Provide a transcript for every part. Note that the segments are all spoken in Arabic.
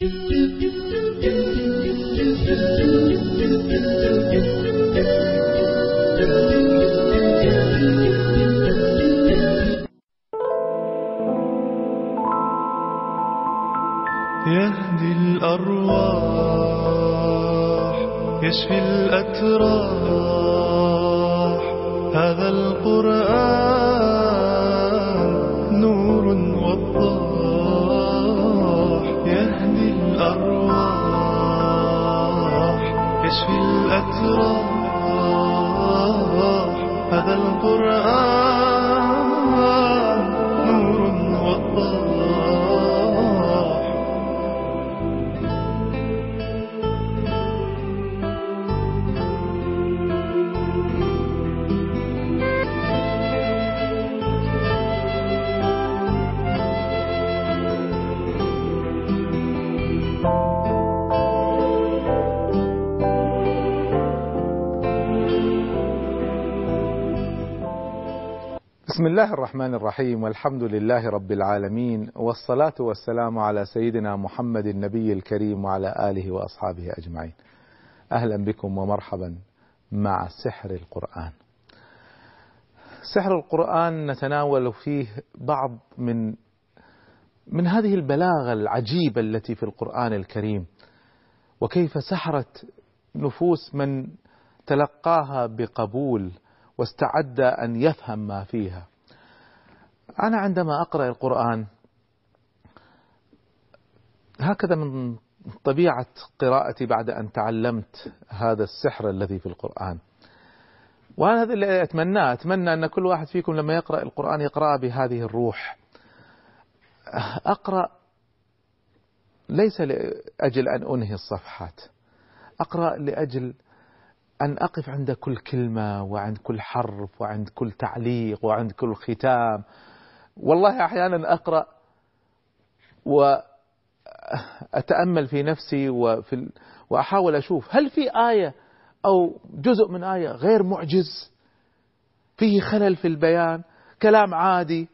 يهدي الأرواح يشفي الأتراح. هذا القرآن الأتراح هذا القرآن. الله الرحمن الرحيم والحمد لله رب العالمين والصلاة والسلام على سيدنا محمد النبي الكريم وعلى آله وأصحابه أجمعين أهلا بكم ومرحبا مع سحر القرآن سحر القرآن نتناول فيه بعض من من هذه البلاغة العجيبة التي في القرآن الكريم. وكيف سحرت نفوس من تلقاها بقبول واستعد أن يفهم ما فيها. أنا عندما أقرأ القرآن هكذا من طبيعة قراءتي بعد أن تعلمت هذا السحر الذي في القرآن. وهذا اللي أتمناه أتمنى أن كل واحد فيكم لما يقرأ القرآن يقرأ بهذه الروح. أقرأ ليس لأجل أن أنهي الصفحات أقرأ لأجل أن أقف عند كل كلمة وعند كل حرف وعند كل تعليق وعند كل ختام. والله أحيانا أقرأ وأتأمل في نفسي وفي. وأحاول أشوف هل في آية أو جزء من آية غير معجز؟ فيه خلل في البيان كلام عادي.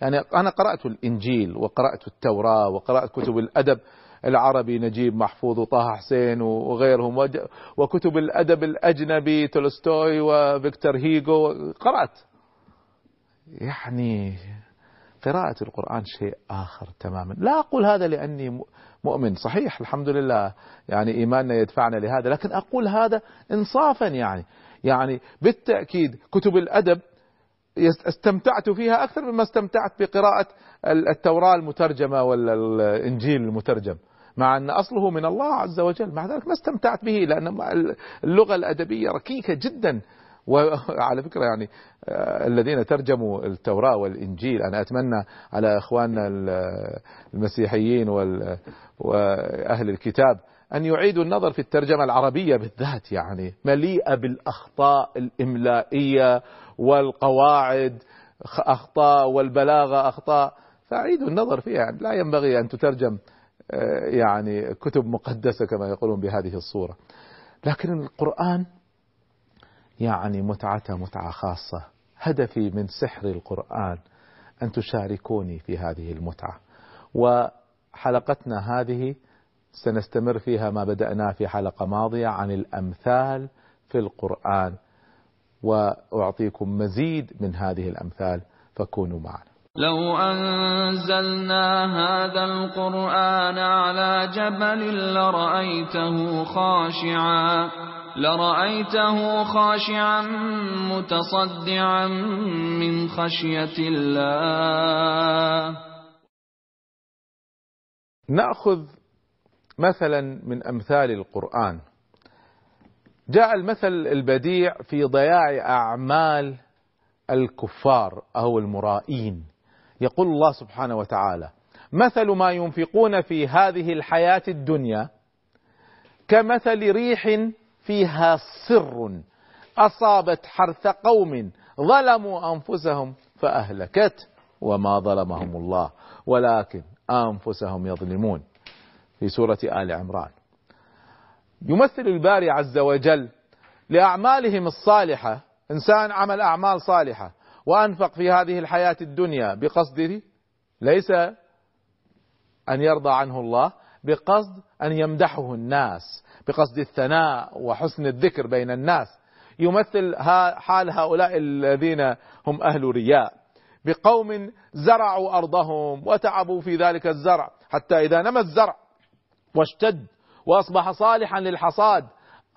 يعني أنا قرأت الإنجيل وقرأت التوراة وقرأت كتب الأدب العربي نجيب محفوظ وطه حسين وغيرهم وكتب الأدب الأجنبي تولستوي وفيكتور هيجو. قرأت. يعني قراءة القرآن شيء آخر تماما. لا أقول هذا لأني مؤمن. صحيح الحمد لله. يعني إيماننا يدفعنا لهذا لكن أقول هذا إنصافا يعني. يعني بالتأكيد كتب الأدب استمتعت فيها أكثر مما استمتعت بقراءة التوراة المترجمة ولا الإنجيل المترجم. مع أن أصله من الله عز وجل. مع ذلك ما استمتعت به لأن اللغة الأدبية ركيكة جدا. وعلى فكرة يعني الذين ترجموا التوراة والإنجيل أنا أتمنى على إخواننا المسيحيين وأهل الكتاب أن يعيدوا النظر في الترجمة العربية بالذات يعني مليئة بالأخطاء الإملائية والقواعد أخطاء والبلاغة أخطاء. فأعيدوا النظر فيها يعني لا ينبغي أن تترجم يعني كتب مقدسة كما يقولون بهذه الصورة. لكن القرآن يعني متعته متعة خاصة. هدفي من سحر القرآن أن تشاركوني في هذه المتعة. وحلقتنا هذه سنستمر فيها ما بدأناه في حلقة ماضية عن الأمثال في القرآن. وأعطيكم مزيد من هذه الأمثال فكونوا معنا. لو أنزلنا هذا القرآن على جبل لرأيته خاشعا. لرأيته خاشعا متصدعا من خشية الله. نأخذ مثلا من أمثال القرآن. جاء المثل البديع في ضياع أعمال الكفار أو المرائين. يقول الله سبحانه وتعالى مثل ما ينفقون في هذه الحياة الدنيا كمثل ريح فيها سر. أصابت حرث قوم ظلموا أنفسهم فأهلكت وما ظلمهم الله ولكن أنفسهم يظلمون. في سورة آل عمران. يمثل الباري عز وجل لأعمالهم الصالحة. إنسان عمل أعمال صالحة وأنفق في هذه الحياة الدنيا بقصده ليس أن يرضى عنه الله بقصد أن يمدحه الناس. بقصد الثناء وحسن الذكر بين الناس يمثل حال هؤلاء الذين هم أهل رياء. بقوم زرعوا أرضهم وتعبوا في ذلك الزرع حتى إذا نمى الزرع واشتد وأصبح صالحا للحصاد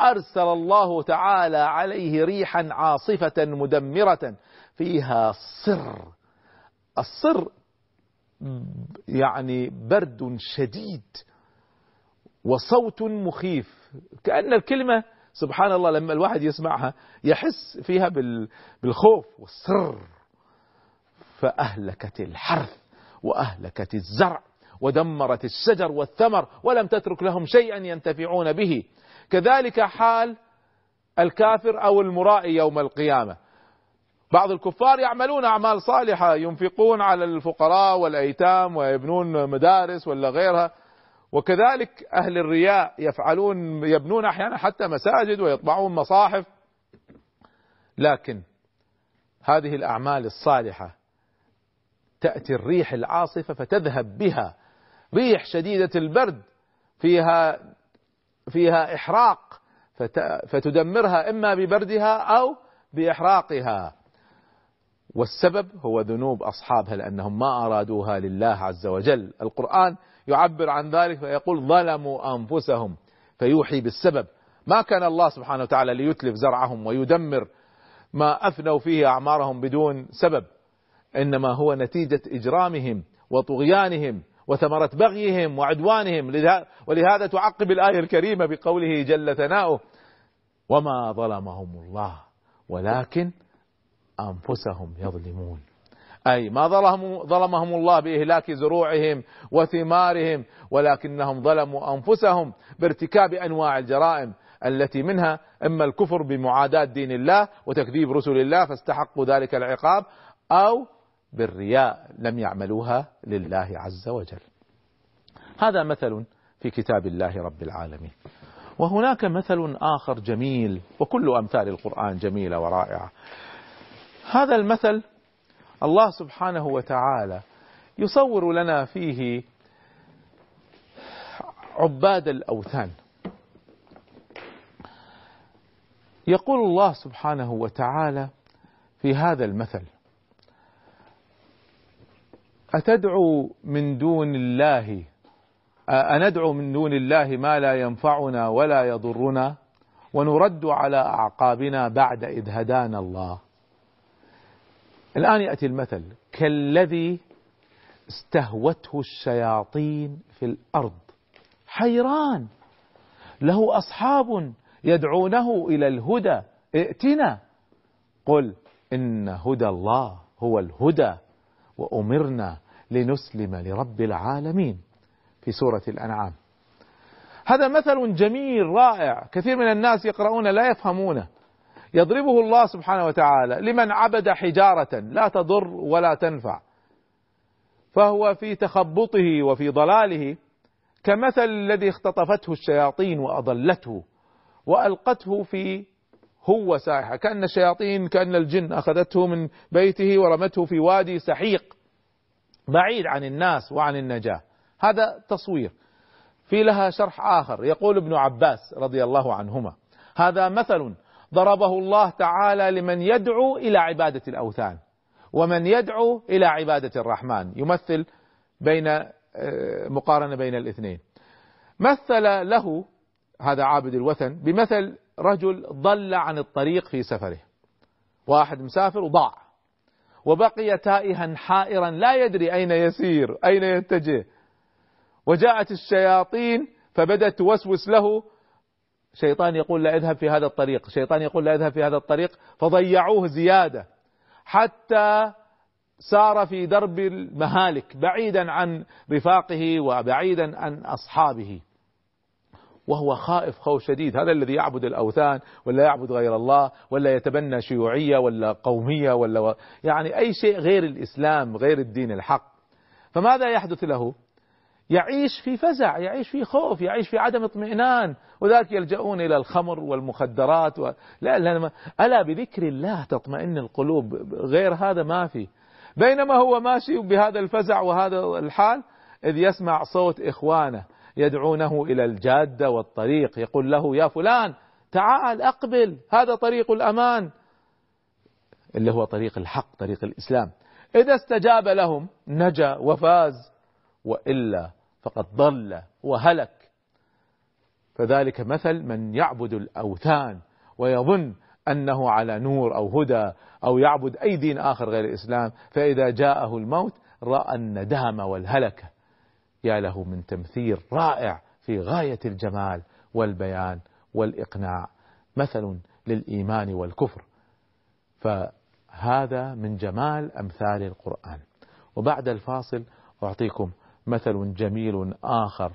أرسل الله تعالى عليه ريحا عاصفة مدمرة فيها صر. الصر يعني برد شديد وصوت مخيف. كأن الكلمة سبحان الله لما الواحد يسمعها يحس فيها بالخوف والسر. فأهلكت الحرث وأهلكت الزرع ودمرت الشجر والثمر ولم تترك لهم شيئا ينتفعون به. كذلك حال الكافر أو المرائي يوم القيامة. بعض الكفار يعملون أعمال صالحة ينفقون على الفقراء والأيتام ويبنون مدارس ولا غيرها. وكذلك أهل الرياء يفعلون يبنون أحيانا حتى مساجد ويطبعون مصاحف. لكن هذه الأعمال الصالحة تأتي الريح العاصفة فتذهب بها ريح شديدة البرد فيها فيها إحراق فتدمرها إما ببردها أو بإحراقها. والسبب هو ذنوب أصحابها لأنهم ما أرادوها لله عز وجل. القرآن يعبر عن ذلك فيقول ظلموا أنفسهم فيوحي بالسبب. ما كان الله سبحانه وتعالى ليتلف زرعهم ويدمر ما أفنوا فيه أعمارهم بدون سبب إنما هو نتيجة إجرامهم وطغيانهم وثمرة بغيهم وعدوانهم. ولهذا تعقب الآية الكريمة بقوله جل ثناؤه وما ظلمهم الله ولكن أنفسهم يظلمون. أي ما ظلمهم, ظلمهم الله بإهلاك زروعهم وثمارهم ولكنهم ظلموا أنفسهم بارتكاب أنواع الجرائم التي منها إما الكفر بمعاداة دين الله وتكذيب رسل الله فاستحقوا ذلك العقاب أو بالرياء لم يعملوها لله عز وجل. هذا مثل في كتاب الله رب العالمين. وهناك مثل آخر جميل وكل أمثال القرآن جميلة ورائعة. هذا المثل الله سبحانه وتعالى يصور لنا فيه عباد الأوثان. يقول الله سبحانه وتعالى في هذا المثل أتدعو من دون الله أندعو من دون الله ما لا ينفعنا ولا يضرنا ونرد على أعقابنا بعد إذ هدانا الله. الآن يأتي المثل. كالذي استهوته الشياطين في الأرض. حيران. له أصحاب يدعونه إلى الهدى. ائتنا. قل إن هدى الله هو الهدى وأمرنا لنسلم لرب العالمين. في سورة الأنعام. هذا مثل جميل رائع. كثير من الناس يقرؤون لا يفهمونه يضربه الله سبحانه وتعالى. لمن عبد حجارة لا تضر ولا تنفع. فهو في تخبطه وفي ضلاله كمثل الذي اختطفته الشياطين وأضلته وألقته في هو ساحة. كأن الشياطين كأن الجن أخذته من بيته ورمته في وادي سحيق بعيد عن الناس وعن النجاة. هذا تصوير. في لها شرح آخر. يقول ابن عباس رضي الله عنهما هذا مثل ضربه الله تعالى لمن يدعو إلى عبادة الأوثان ومن يدعو إلى عبادة الرحمن. يمثل بين آه، مقارنة بين الاثنين. مثل له هذا عابد الوثن بمثل رجل ضل عن الطريق في سفره. واحد مسافر وضاع. وبقي تائها حائرا لا يدري أين يسير أين يتجه. وجاءت الشياطين فبدت توسوس له شيطان يقول لا اذهب في هذا الطريق شيطان يقول لا اذهب في هذا الطريق فضيعوه زيادة. حتى سار في درب المهالك بعيدا عن رفاقه وبعيدا عن أصحابه. وهو خائف خوف شديد هذا الذي يعبد الأوثان ولا يعبد غير الله ولا يتبنى شيوعية ولا قومية ولا يعني أي شيء غير الإسلام غير الدين الحق. فماذا يحدث له؟ يعيش في فزع يعيش في خوف يعيش في عدم اطمئنان. وذلك يلجؤون إلى الخمر والمخدرات و... لا لا ألا بذكر الله تطمئن القلوب؟ غير هذا ما في. بينما هو ماشي بهذا الفزع وهذا الحال إذ يسمع صوت إخوانه يدعونه إلى الجادة والطريق يقول له يا فلان تعال أقبل هذا طريق الأمان. اللي هو طريق الحق طريق الإسلام. إذا استجاب لهم نجا وفاز وإلا فقد ضل وهلك. فذلك مثل من يعبد الأوثان ويظن أنه على نور أو هدى أو يعبد أي دين آخر غير الإسلام فإذا جاءه الموت رأى الندامة والهلكة. يا له من تمثيل رائع في غاية الجمال والبيان والإقناع. مثل للإيمان والكفر. فهذا من جمال أمثال القرآن. وبعد الفاصل أعطيكم مثل جميل آخر.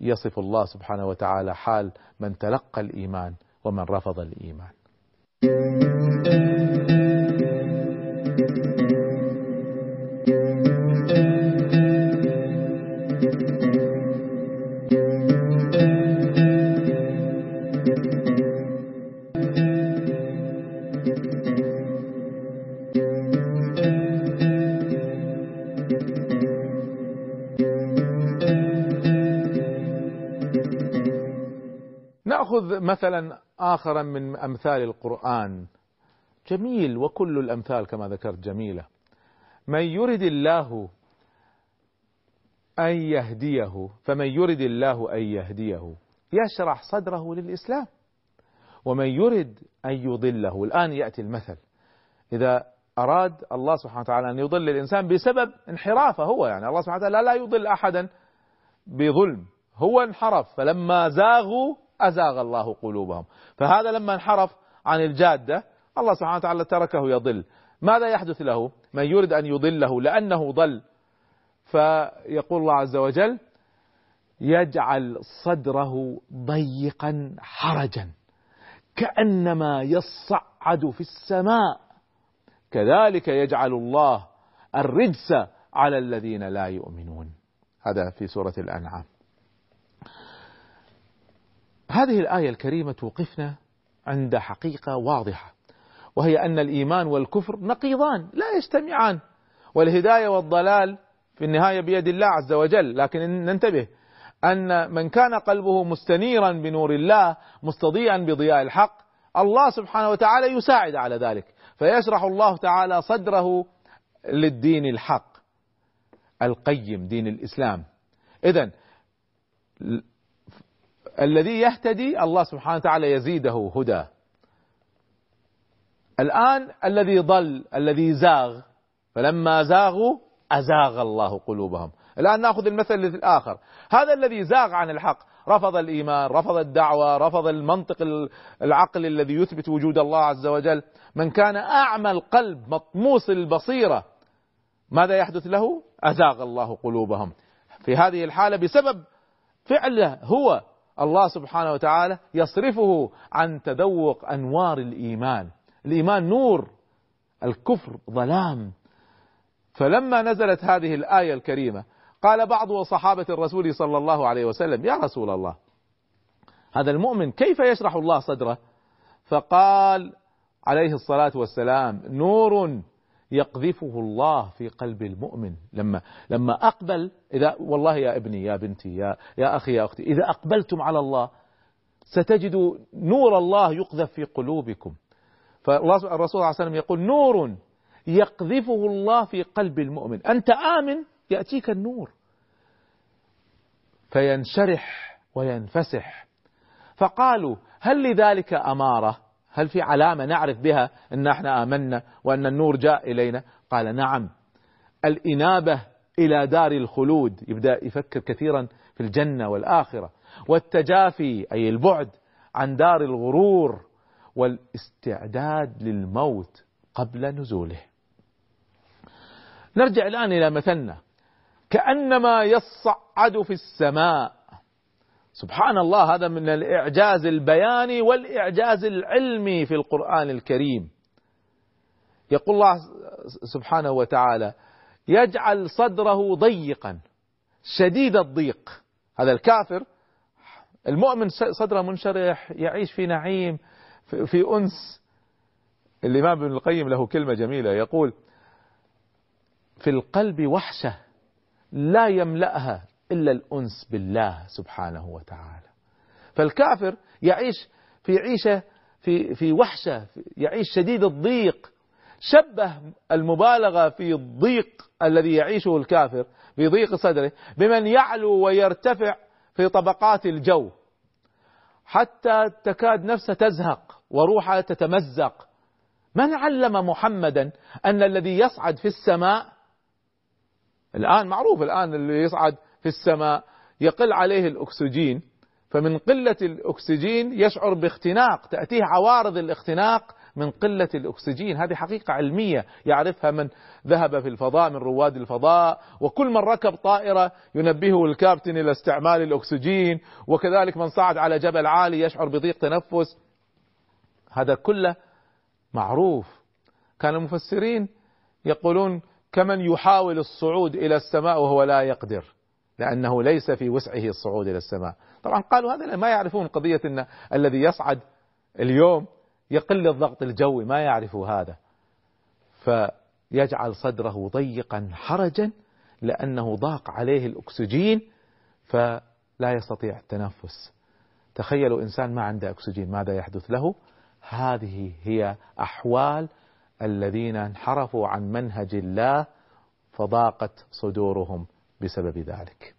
يصف الله سبحانه وتعالى حال من تلقى الإيمان ومن رفض الإيمان. ناخذ مثلا اخرا من أمثال القرآن. جميل وكل الأمثال كما ذكرت جميلة. من يرد الله أن يهديه فمن يرد الله أن يهديه. يشرح صدره للإسلام. ومن يرد أن يضله. الآن يأتي المثل. إذا أراد الله سبحانه وتعالى أن يضل الإنسان بسبب انحرافه هو يعني الله سبحانه وتعالى لا يضل احدا بظلم. هو انحرف فلما زاغوا أزاغ الله قلوبهم. فهذا لما انحرف عن الجادة الله سبحانه وتعالى تركه يضل. ماذا يحدث له؟ من يريد أن يضله لأنه ضل. فيقول الله عز وجل يجعل صدره ضيقا حرجا كأنما يصعد في السماء. كذلك يجعل الله الرجس على الذين لا يؤمنون. هذا في سورة الأنعام. هذه الآية الكريمة توقفنا عند حقيقة واضحة وهي أن الإيمان والكفر نقيضان لا يجتمعان والهداية والضلال في النهاية بيد الله عز وجل. لكن ننتبه أن من كان قلبه مستنيرا بنور الله مستضيئا بضياء الحق الله سبحانه وتعالى يساعد على ذلك. فيشرح الله تعالى صدره للدين الحق القيم دين الإسلام. إذا الذي يهتدي الله سبحانه وتعالى يزيده هدى. الآن الذي ضل الذي زاغ فلما زاغوا أزاغ الله قلوبهم. الآن نأخذ المثل الآخر. هذا الذي زاغ عن الحق رفض الإيمان رفض الدعوة رفض المنطق العقل الذي يثبت وجود الله عز وجل. من كان أعمى القلب مطموس البصيرة ماذا يحدث له؟ أزاغ الله قلوبهم. في هذه الحالة بسبب فعله هو الله سبحانه وتعالى يصرفه عن تذوق أنوار الإيمان. الإيمان نور الكفر ظلام. فلما نزلت هذه الآية الكريمة قال بعض صحابة الرسول صلى الله عليه وسلم يا رسول الله هذا المؤمن كيف يشرح الله صدره؟ فقال عليه الصلاة والسلام نور يقذفه الله في قلب المؤمن. لما لما أقبل إذا والله يا ابني يا بنتي يا يا أخي يا أختي إذا أقبلتم على الله ستجدوا نور الله يقذف في قلوبكم. فالله الرسول صلى الله عليه وسلم يقول نور يقذفه الله في قلب المؤمن. أنت آمن يأتيك النور. فينشرح وينفسح. فقالوا هل لذلك أمارة؟ هل في علامة نعرف بها أن إحنا آمنا وأن النور جاء إلينا؟ قال نعم. الإنابة إلى دار الخلود يبدأ يفكر كثيرا في الجنة والآخرة. والتجافي أي البعد عن دار الغرور والاستعداد للموت قبل نزوله. نرجع الآن إلى مثلنا. كأنما يصعد في السماء. سبحان الله هذا من الإعجاز البياني والإعجاز العلمي في القرآن الكريم. يقول الله سبحانه وتعالى يجعل صدره ضيقا شديد الضيق. هذا الكافر المؤمن صدره منشرح يعيش في نعيم في أنس. الإمام ابن القيم له كلمة جميلة يقول في القلب وحشة لا يملأها إلا الأنس بالله سبحانه وتعالى. فالكافر يعيش في عيشة في في وحشة يعيش شديد الضيق. شبه المبالغة في الضيق الذي يعيشه الكافر في ضيق صدره بمن يعلو ويرتفع في طبقات الجو. حتى تكاد نفسه تزهق وروحه تتمزق. من علم محمدا أن الذي يصعد في السماء؟ الآن معروف الآن اللي يصعد في السماء يقل عليه الأكسجين فمن قلة الأكسجين يشعر باختناق تأتيه عوارض الاختناق من قلة الأكسجين. هذه حقيقة علمية يعرفها من ذهب في الفضاء من رواد الفضاء وكل من ركب طائرة ينبهه الكابتن إلى استعمال الأكسجين وكذلك من صعد على جبل عالي يشعر بضيق تنفس. هذا كله معروف. كان المفسرين يقولون كمن يحاول الصعود إلى السماء وهو لا يقدر. لأنه ليس في وسعه الصعود إلى السماء. طبعا قالوا هذا ما يعرفون قضية أن الذي يصعد اليوم يقل الضغط الجوي ما يعرفوا هذا. فيجعل صدره ضيقا حرجا لأنه ضاق عليه الأكسجين فلا يستطيع التنفس. تخيلوا إنسان ما عنده أكسجين ماذا يحدث له؟ هذه هي أحوال الذين انحرفوا عن منهج الله فضاقت صدورهم. بسبب ذلك.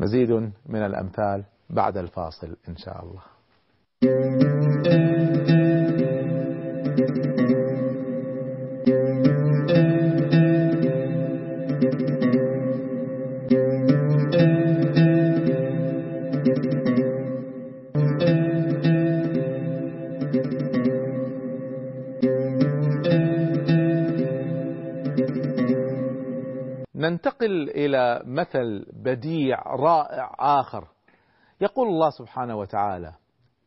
مزيد من الأمثال بعد الفاصل إن شاء الله. مثل بديع رائع آخر. يقول الله سبحانه وتعالى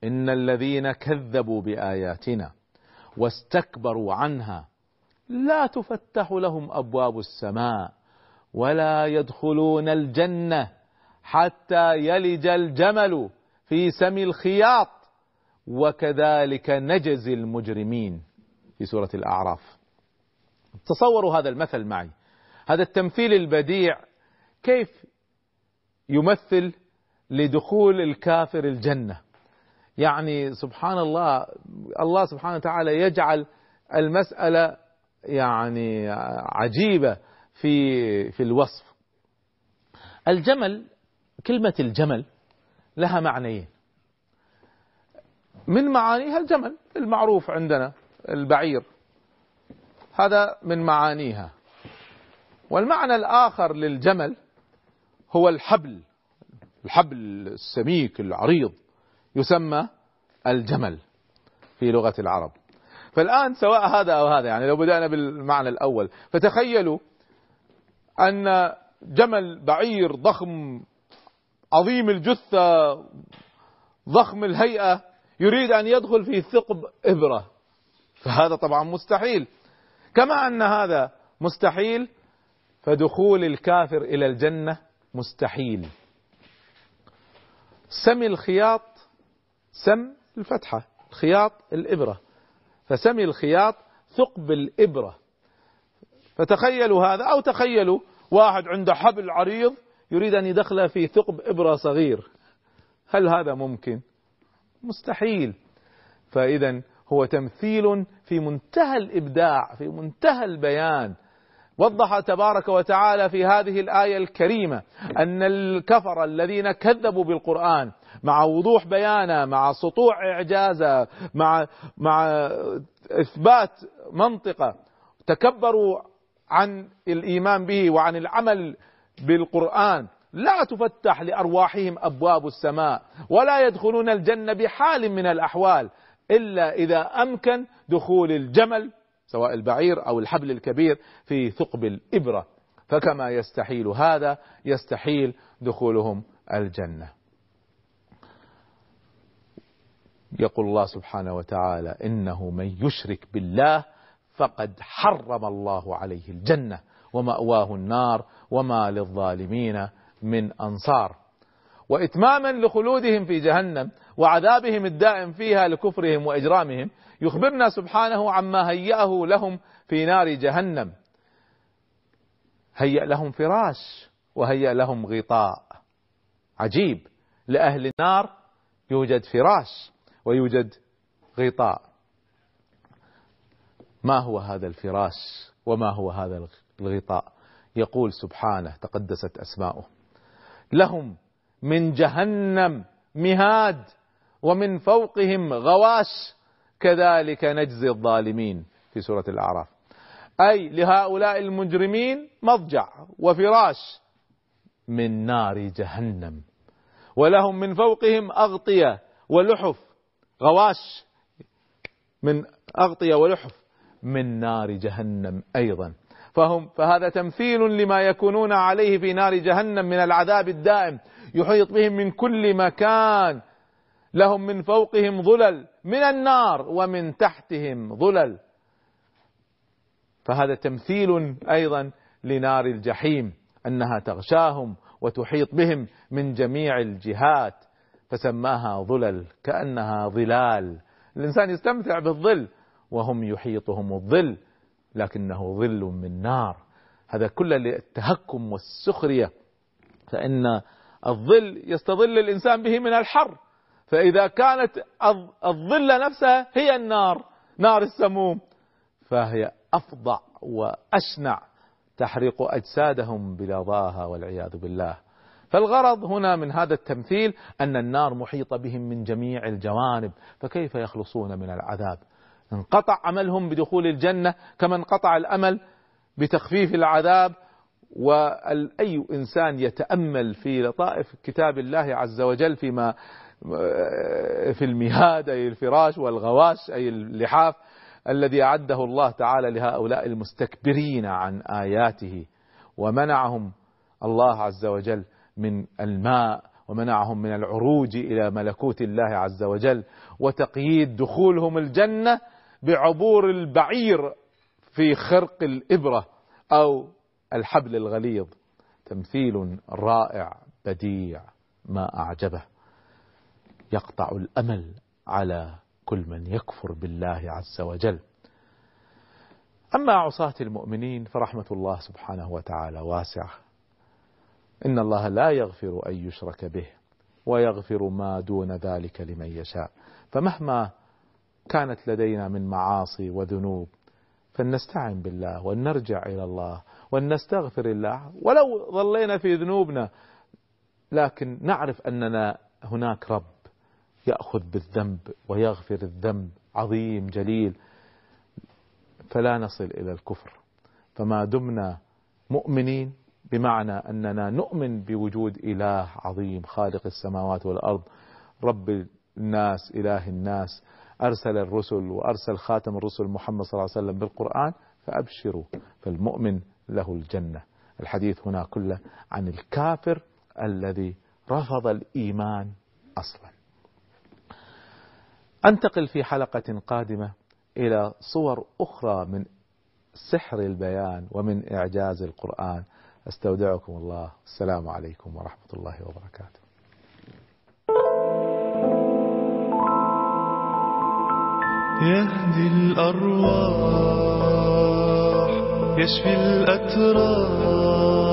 إن الذين كذبوا بآياتنا واستكبروا عنها لا تفتح لهم أبواب السماء ولا يدخلون الجنة حتى يلج الجمل في سم الخياط. وكذلك نجزي المجرمين. في سورة الأعراف. تصوروا هذا المثل معي. هذا التمثيل البديع كيف يمثل لدخول الكافر الجنة؟ يعني سبحان الله الله سبحانه وتعالى يجعل المسألة يعني عجيبة في في الوصف. الجمل كلمة الجمل لها معنيين. من معانيها الجمل المعروف عندنا البعير. هذا من معانيها. والمعنى الآخر للجمل هو الحبل الحبل السميك العريض يسمى الجمل في لغة العرب. فالآن سواء هذا أو هذا يعني لو بدأنا بالمعنى الأول فتخيلوا أن جمل بعير ضخم عظيم الجثة ضخم الهيئة يريد أن يدخل في ثقب إبرة. فهذا طبعا مستحيل. كما أن هذا مستحيل فدخول الكافر إلى الجنة مستحيل. سم الخياط سم الفتحة الخياط الإبرة. فسمي الخياط ثقب الإبرة. فتخيلوا هذا أو تخيلوا واحد عنده حبل عريض يريد أن يدخله في ثقب إبرة صغير. هل هذا ممكن؟ مستحيل. فإذا هو تمثيل في منتهى الإبداع في منتهى البيان. وضح تبارك وتعالى في هذه الآية الكريمة أن الكفر الذين كذبوا بالقرآن مع وضوح بيانه مع سطوع إعجازه مع مع إثبات منطقة تكبروا عن الإيمان به وعن العمل بالقرآن. لا تفتح لأرواحهم أبواب السماء ولا يدخلون الجنة بحال من الأحوال إلا إذا أمكن دخول الجمل سواء البعير أو الحبل الكبير في ثقب الإبرة. فكما يستحيل هذا يستحيل دخولهم الجنة. يقول الله سبحانه وتعالى إنه من يشرك بالله فقد حرم الله عليه الجنة ومأواه النار وما للظالمين من أنصار. وإتماما لخلودهم في جهنم وعذابهم الدائم فيها لكفرهم وإجرامهم يخبرنا سبحانه عما هيأه لهم في نار جهنم. هيأ لهم فراش وهيأ لهم غطاء. عجيب. لأهل النار يوجد فراش ويوجد غطاء. ما هو هذا الفراش وما هو هذا الغطاء؟ يقول سبحانه تقدست أسماؤه. لهم من جهنم مهاد ومن فوقهم غواش كذلك نجزي الظالمين في سورة الأعراف. أي لهؤلاء المجرمين مضجع وفراش من نار جهنم ولهم من فوقهم أغطية ولحف غواش من أغطية ولحف من نار جهنم أيضا. فهم فهذا تمثيل لما يكونون عليه في نار جهنم من العذاب الدائم يحيط بهم من كل مكان. لهم من فوقهم ظلل من النار ومن تحتهم ظلل. فهذا تمثيل أيضا لنار الجحيم أنها تغشاهم وتحيط بهم من جميع الجهات فسماها ظلل كأنها ظلال. الإنسان يستمتع بالظل وهم يحيطهم الظل لكنه ظل من نار. هذا كله للتهكم والسخرية فإن الظل يستظل الإنسان به من الحر. فإذا كانت الظل نفسها هي النار نار السموم فهي افظع وأشنع تحرق أجسادهم بلظاها والعياذ بالله. فالغرض هنا من هذا التمثيل أن النار محيطة بهم من جميع الجوانب فكيف يخلصون من العذاب؟ انقطع املهم بدخول الجنة كما انقطع الأمل بتخفيف العذاب واي إنسان يتأمل في لطائف كتاب الله عز وجل فيما في المهاد أي الفراش والغواش أي اللحاف الذي أعده الله تعالى لهؤلاء المستكبرين عن آياته. ومنعهم الله عز وجل من الماء ومنعهم من العروج إلى ملكوت الله عز وجل وتقييد دخولهم الجنة بعبور البعير في خرق الإبرة أو الحبل الغليظ. تمثيل رائع بديع ما أعجبه. يقطع الأمل على كل من يكفر بالله عز وجل. أما عصاة المؤمنين فرحمة الله سبحانه وتعالى واسعة. إن الله لا يغفر أن يشرك به ويغفر ما دون ذلك لمن يشاء. فمهما كانت لدينا من معاصي وذنوب فلنستعن بالله ونرجع إلى الله ونستغفر الله. ولو ظلينا في ذنوبنا لكن نعرف أننا هناك رب. يأخذ بالذنب ويغفر الذنب. عظيم جليل. فلا نصل إلى الكفر. فما دمنا مؤمنين بمعنى أننا نؤمن بوجود إله عظيم خالق السماوات والأرض رب الناس إله الناس أرسل الرسل وأرسل خاتم الرسل محمد صلى الله عليه وسلم بالقرآن فأبشروا. فالمؤمن له الجنة. الحديث هنا كله عن الكافر الذي رفض الإيمان أصلا. أنتقل في حلقة قادمة إلى صور أخرى من سحر البيان ومن إعجاز القرآن. أستودعكم الله. السلام عليكم ورحمة الله وبركاته. يهدي الأرواح يشفي الأتراح.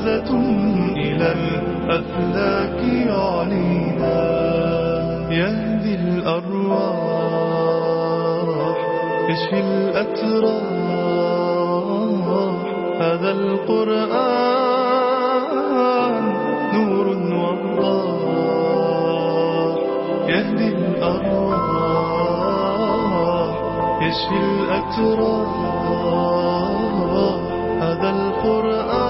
معجزة إلى الأفلاك يعلينا يهدي الأرواح يشفي الأتراح. هذا القرآن نور وضاح يهدي الأرواح يشفي الأتراح. هذا القرآن